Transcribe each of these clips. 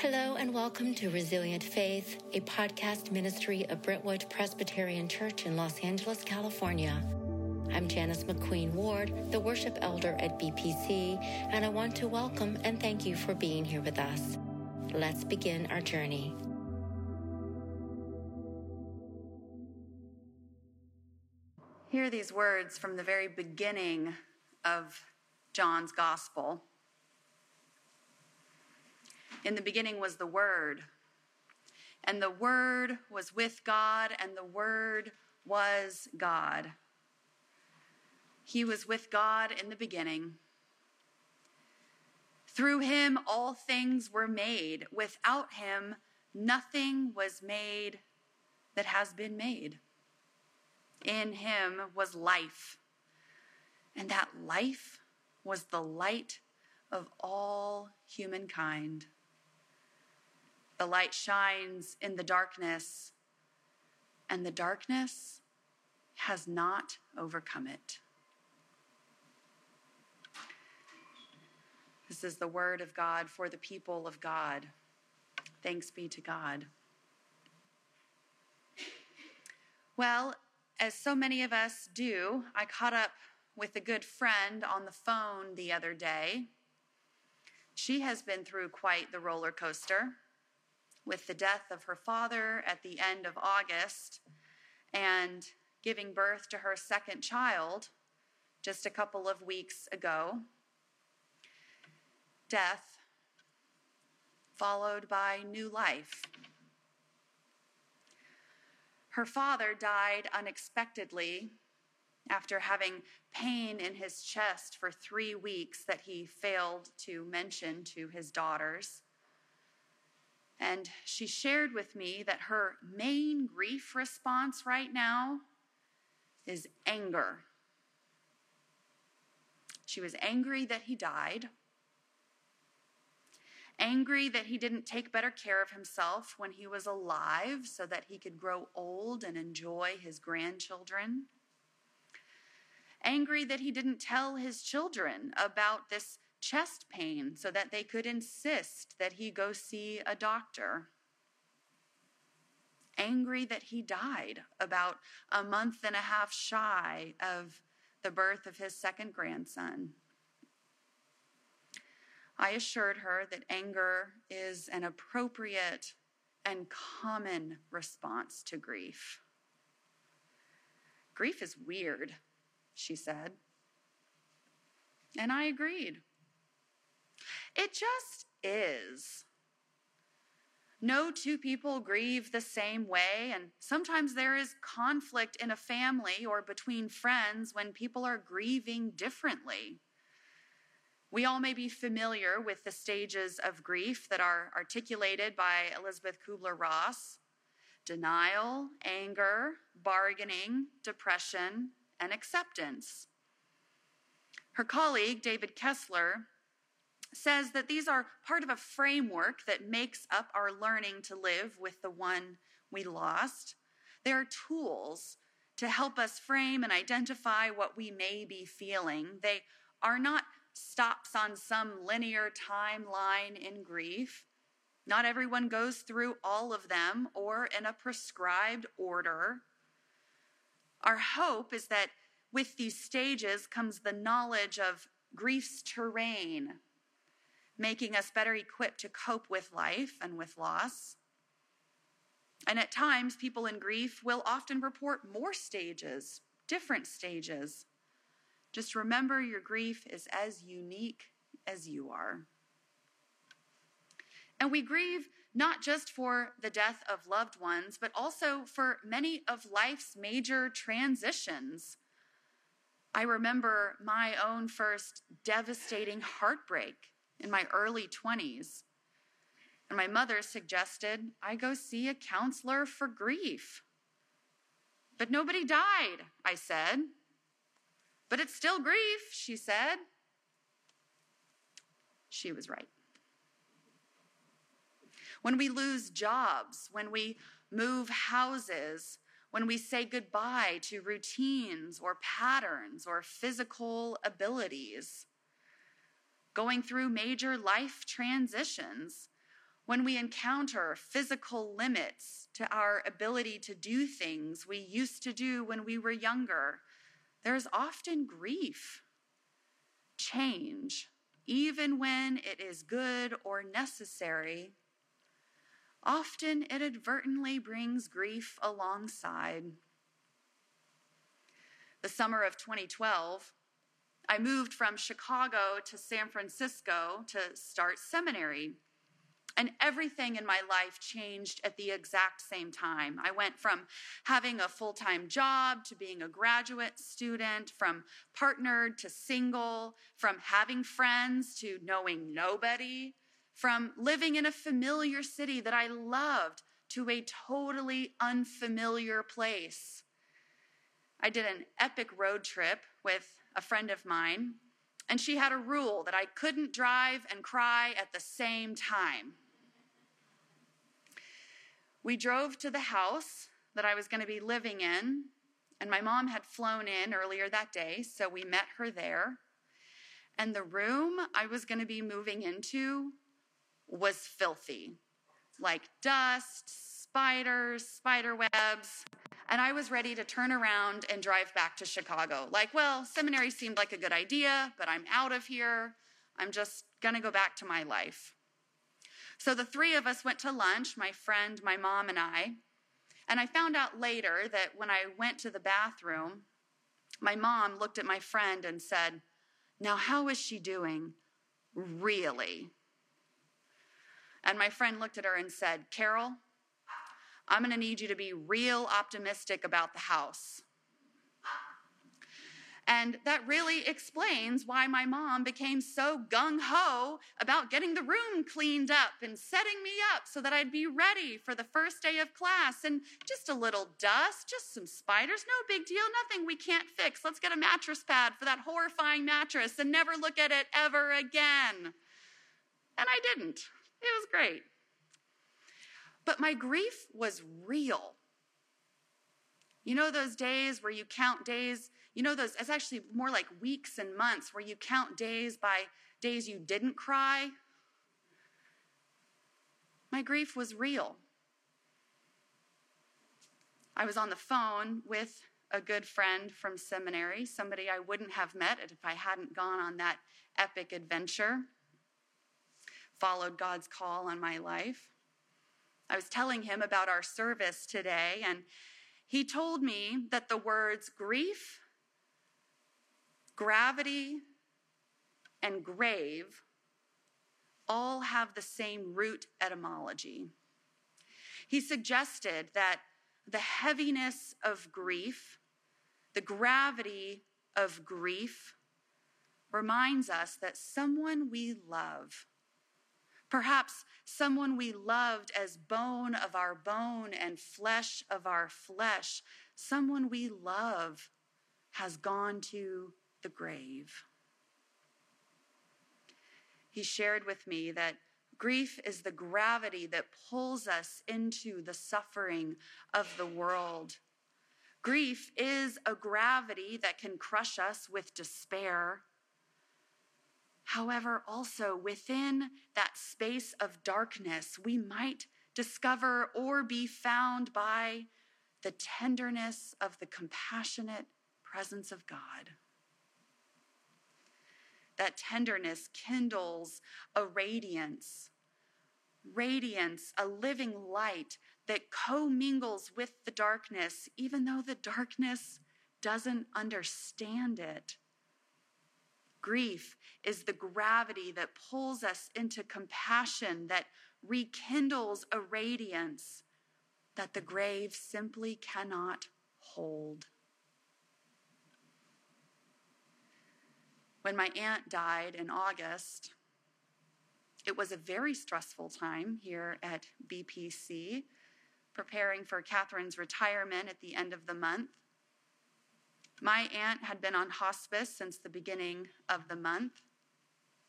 Hello and welcome to Resilient Faith, a podcast ministry of Brentwood Presbyterian Church in Los Angeles, California. I'm Janice McQueen Ward, the worship elder at BPC, and I want to welcome and thank you for being here with us. Let's begin our journey. Hear these words from the very beginning of John's Gospel. In the beginning was the Word, and the Word was with God, and the Word was God. He was with God in the beginning. Through him, all things were made. Without him, nothing was made that has been made. In him was life, and that life was the light of all humankind. The light shines in the darkness, and the darkness has not overcome it. This is the word of God for the people of God. Thanks be to God. Well, as so many of us do, I caught up with a good friend on the phone the other day. She has been through quite the roller coaster with the death of her father at the end of August and giving birth to her second child just a couple of weeks ago. Death followed by new life. Her father died unexpectedly after having pain in his chest for three weeks that he failed to mention to his daughters. And she shared with me that her main grief response right now is anger. She was angry that he died, angry that he didn't take better care of himself when he was alive so that he could grow old and enjoy his grandchildren, angry that he didn't tell his children about this chest pain so that they could insist that he go see a doctor. Angry that he died about a month and a half shy of the birth of his second grandson. I assured her that anger is an appropriate and common response to grief. Grief is weird, she said. And I agreed. It just is. No two people grieve the same way, and sometimes there is conflict in a family or between friends when people are grieving differently. We all may be familiar with the stages of grief that are articulated by Elisabeth Kubler Ross denial, anger, bargaining, depression, and acceptance. Her colleague, David Kessler, says that these are part of a framework that makes up our learning to live with the one we lost. They are tools to help us frame and identify what we may be feeling. They are not stops on some linear timeline in grief. Not everyone goes through all of them or in a prescribed order. Our hope is that with these stages comes the knowledge of grief's terrain, making us better equipped to cope with life and with loss. And at times, people in grief will often report more stages, different stages. Just remember your grief is as unique as you are. And we grieve not just for the death of loved ones, but also for many of life's major transitions. I remember my own first devastating heartbreak in my early 20s. And my mother suggested I go see a counselor for grief. But nobody died, I said. But it's still grief, she said. She was right. When we lose jobs, when we move houses, when we say goodbye to routines or patterns or physical abilities, going through major life transitions, when we encounter physical limits to our ability to do things we used to do when we were younger, there's often grief, change, even when it is good or necessary. Often inadvertently brings grief alongside. The summer of 2012, I moved from Chicago to San Francisco to start seminary. And everything in my life changed at the exact same time. I went from having a full time job to being a graduate student, from partnered to single, from having friends to knowing nobody, from living in a familiar city that I loved to a totally unfamiliar place. I did an epic road trip with a friend of mine, and she had a rule that I couldn't drive and cry at the same time. We drove to the house that I was going to be living in, and my mom had flown in earlier that day, so we met her there. And the room I was going to be moving into was filthy like dust, spiders, spider webs. And I was ready to turn around and drive back to Chicago. Like, well, seminary seemed like a good idea, but I'm out of here. I'm just going to go back to my life. So the three of us went to lunch, my friend, my mom, and I. And I found out later that when I went to the bathroom, my mom looked at my friend and said, Now, how is she doing? Really? And my friend looked at her and said, Carol, I'm going to need you to be real optimistic about the house. And that really explains why my mom became so gung ho about getting the room cleaned up and setting me up so that I'd be ready for the first day of class. And just a little dust, just some spiders, no big deal, nothing we can't fix. Let's get a mattress pad for that horrifying mattress and never look at it ever again. And I didn't. It was great. But my grief was real. You know those days where you count days? You know those, it's actually more like weeks and months where you count days by days you didn't cry. My grief was real. I was on the phone with a good friend from seminary, somebody I wouldn't have met if I hadn't gone on that epic adventure, followed God's call on my life. I was telling him about our service today, and he told me that the words grief, gravity, and grave all have the same root etymology. He suggested that the heaviness of grief, the gravity of grief, reminds us that someone we love Perhaps someone we loved as bone of our bone and flesh of our flesh, someone we love has gone to the grave. He shared with me that grief is the gravity that pulls us into the suffering of the world. Grief is a gravity that can crush us with despair. However, also within that space of darkness, we might discover or be found by the tenderness of the compassionate presence of God. That tenderness kindles a radiance, radiance, a living light that commingles with the darkness, even though the darkness doesn't understand it. Grief is the gravity that pulls us into compassion, that rekindles a radiance that the grave simply cannot hold. When my aunt died in August, it was a very stressful time here at BPC, preparing for Catherine's retirement at the end of the month. My aunt had been on hospice since the beginning of the month.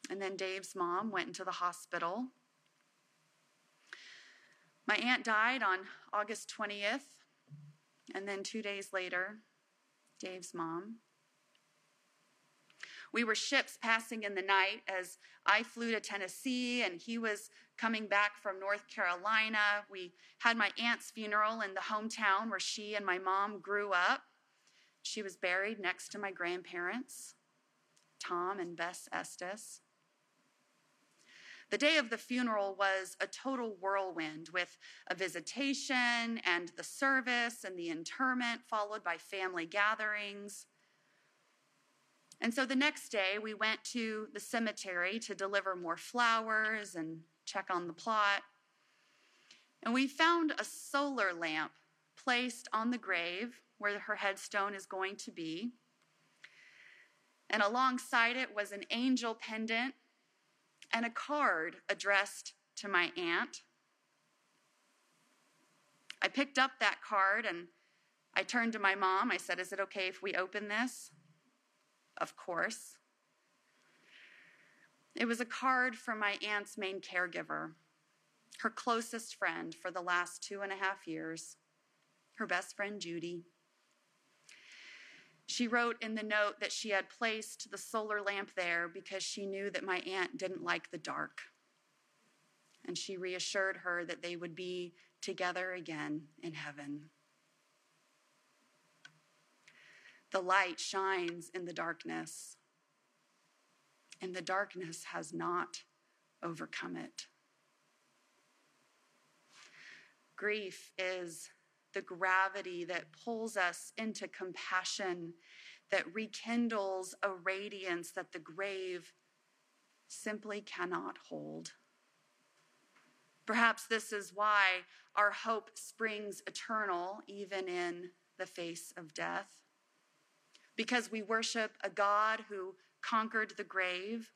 And then Dave's mom went into the hospital. My aunt died on August 20th. And then two days later, Dave's mom. We were ships passing in the night as I flew to Tennessee and he was coming back from North Carolina. We had my aunt's funeral in the hometown where she and my mom grew up. She was buried next to my grandparents, Tom and Bess Estes. The day of the funeral was a total whirlwind with a visitation and the service and the interment, followed by family gatherings. And so the next day, we went to the cemetery to deliver more flowers and check on the plot. And we found a solar lamp placed on the grave where her headstone is going to be. And alongside it was an angel pendant and a card addressed to my aunt. I picked up that card and I turned to my mom. I said, Is it okay if we open this? Of course. It was a card from my aunt's main caregiver, her closest friend for the last two and a half years, her best friend Judy. She wrote in the note that she had placed the solar lamp there because she knew that my aunt didn't like the dark. And she reassured her that they would be together again in heaven. The light shines in the darkness, and the darkness has not overcome it. Grief is the gravity that pulls us into compassion, that rekindles a radiance that the grave simply cannot hold. Perhaps this is why our hope springs eternal even in the face of death. Because we worship a God who conquered the grave.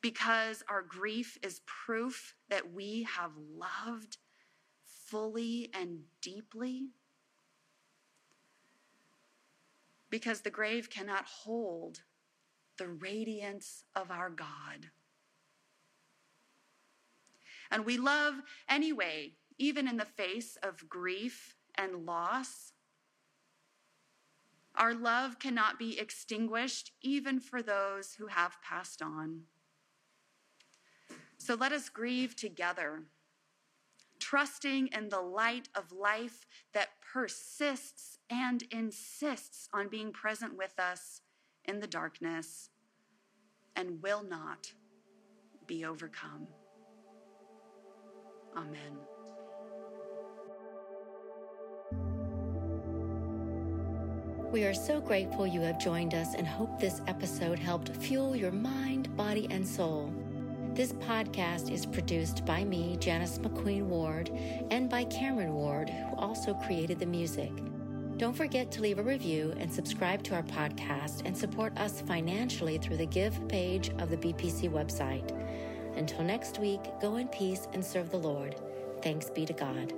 Because our grief is proof that we have loved fully and deeply? Because the grave cannot hold the radiance of our God. And we love anyway, even in the face of grief and loss. Our love cannot be extinguished, even for those who have passed on. So let us grieve together trusting in the light of life that persists and insists on being present with us in the darkness and will not be overcome. Amen. We are so grateful you have joined us and hope this episode helped fuel your mind, body, and soul. This podcast is produced by me, Janice McQueen Ward, and by Cameron Ward, who also created the music. Don't forget to leave a review and subscribe to our podcast and support us financially through the Give page of the BPC website. Until next week, go in peace and serve the Lord. Thanks be to God.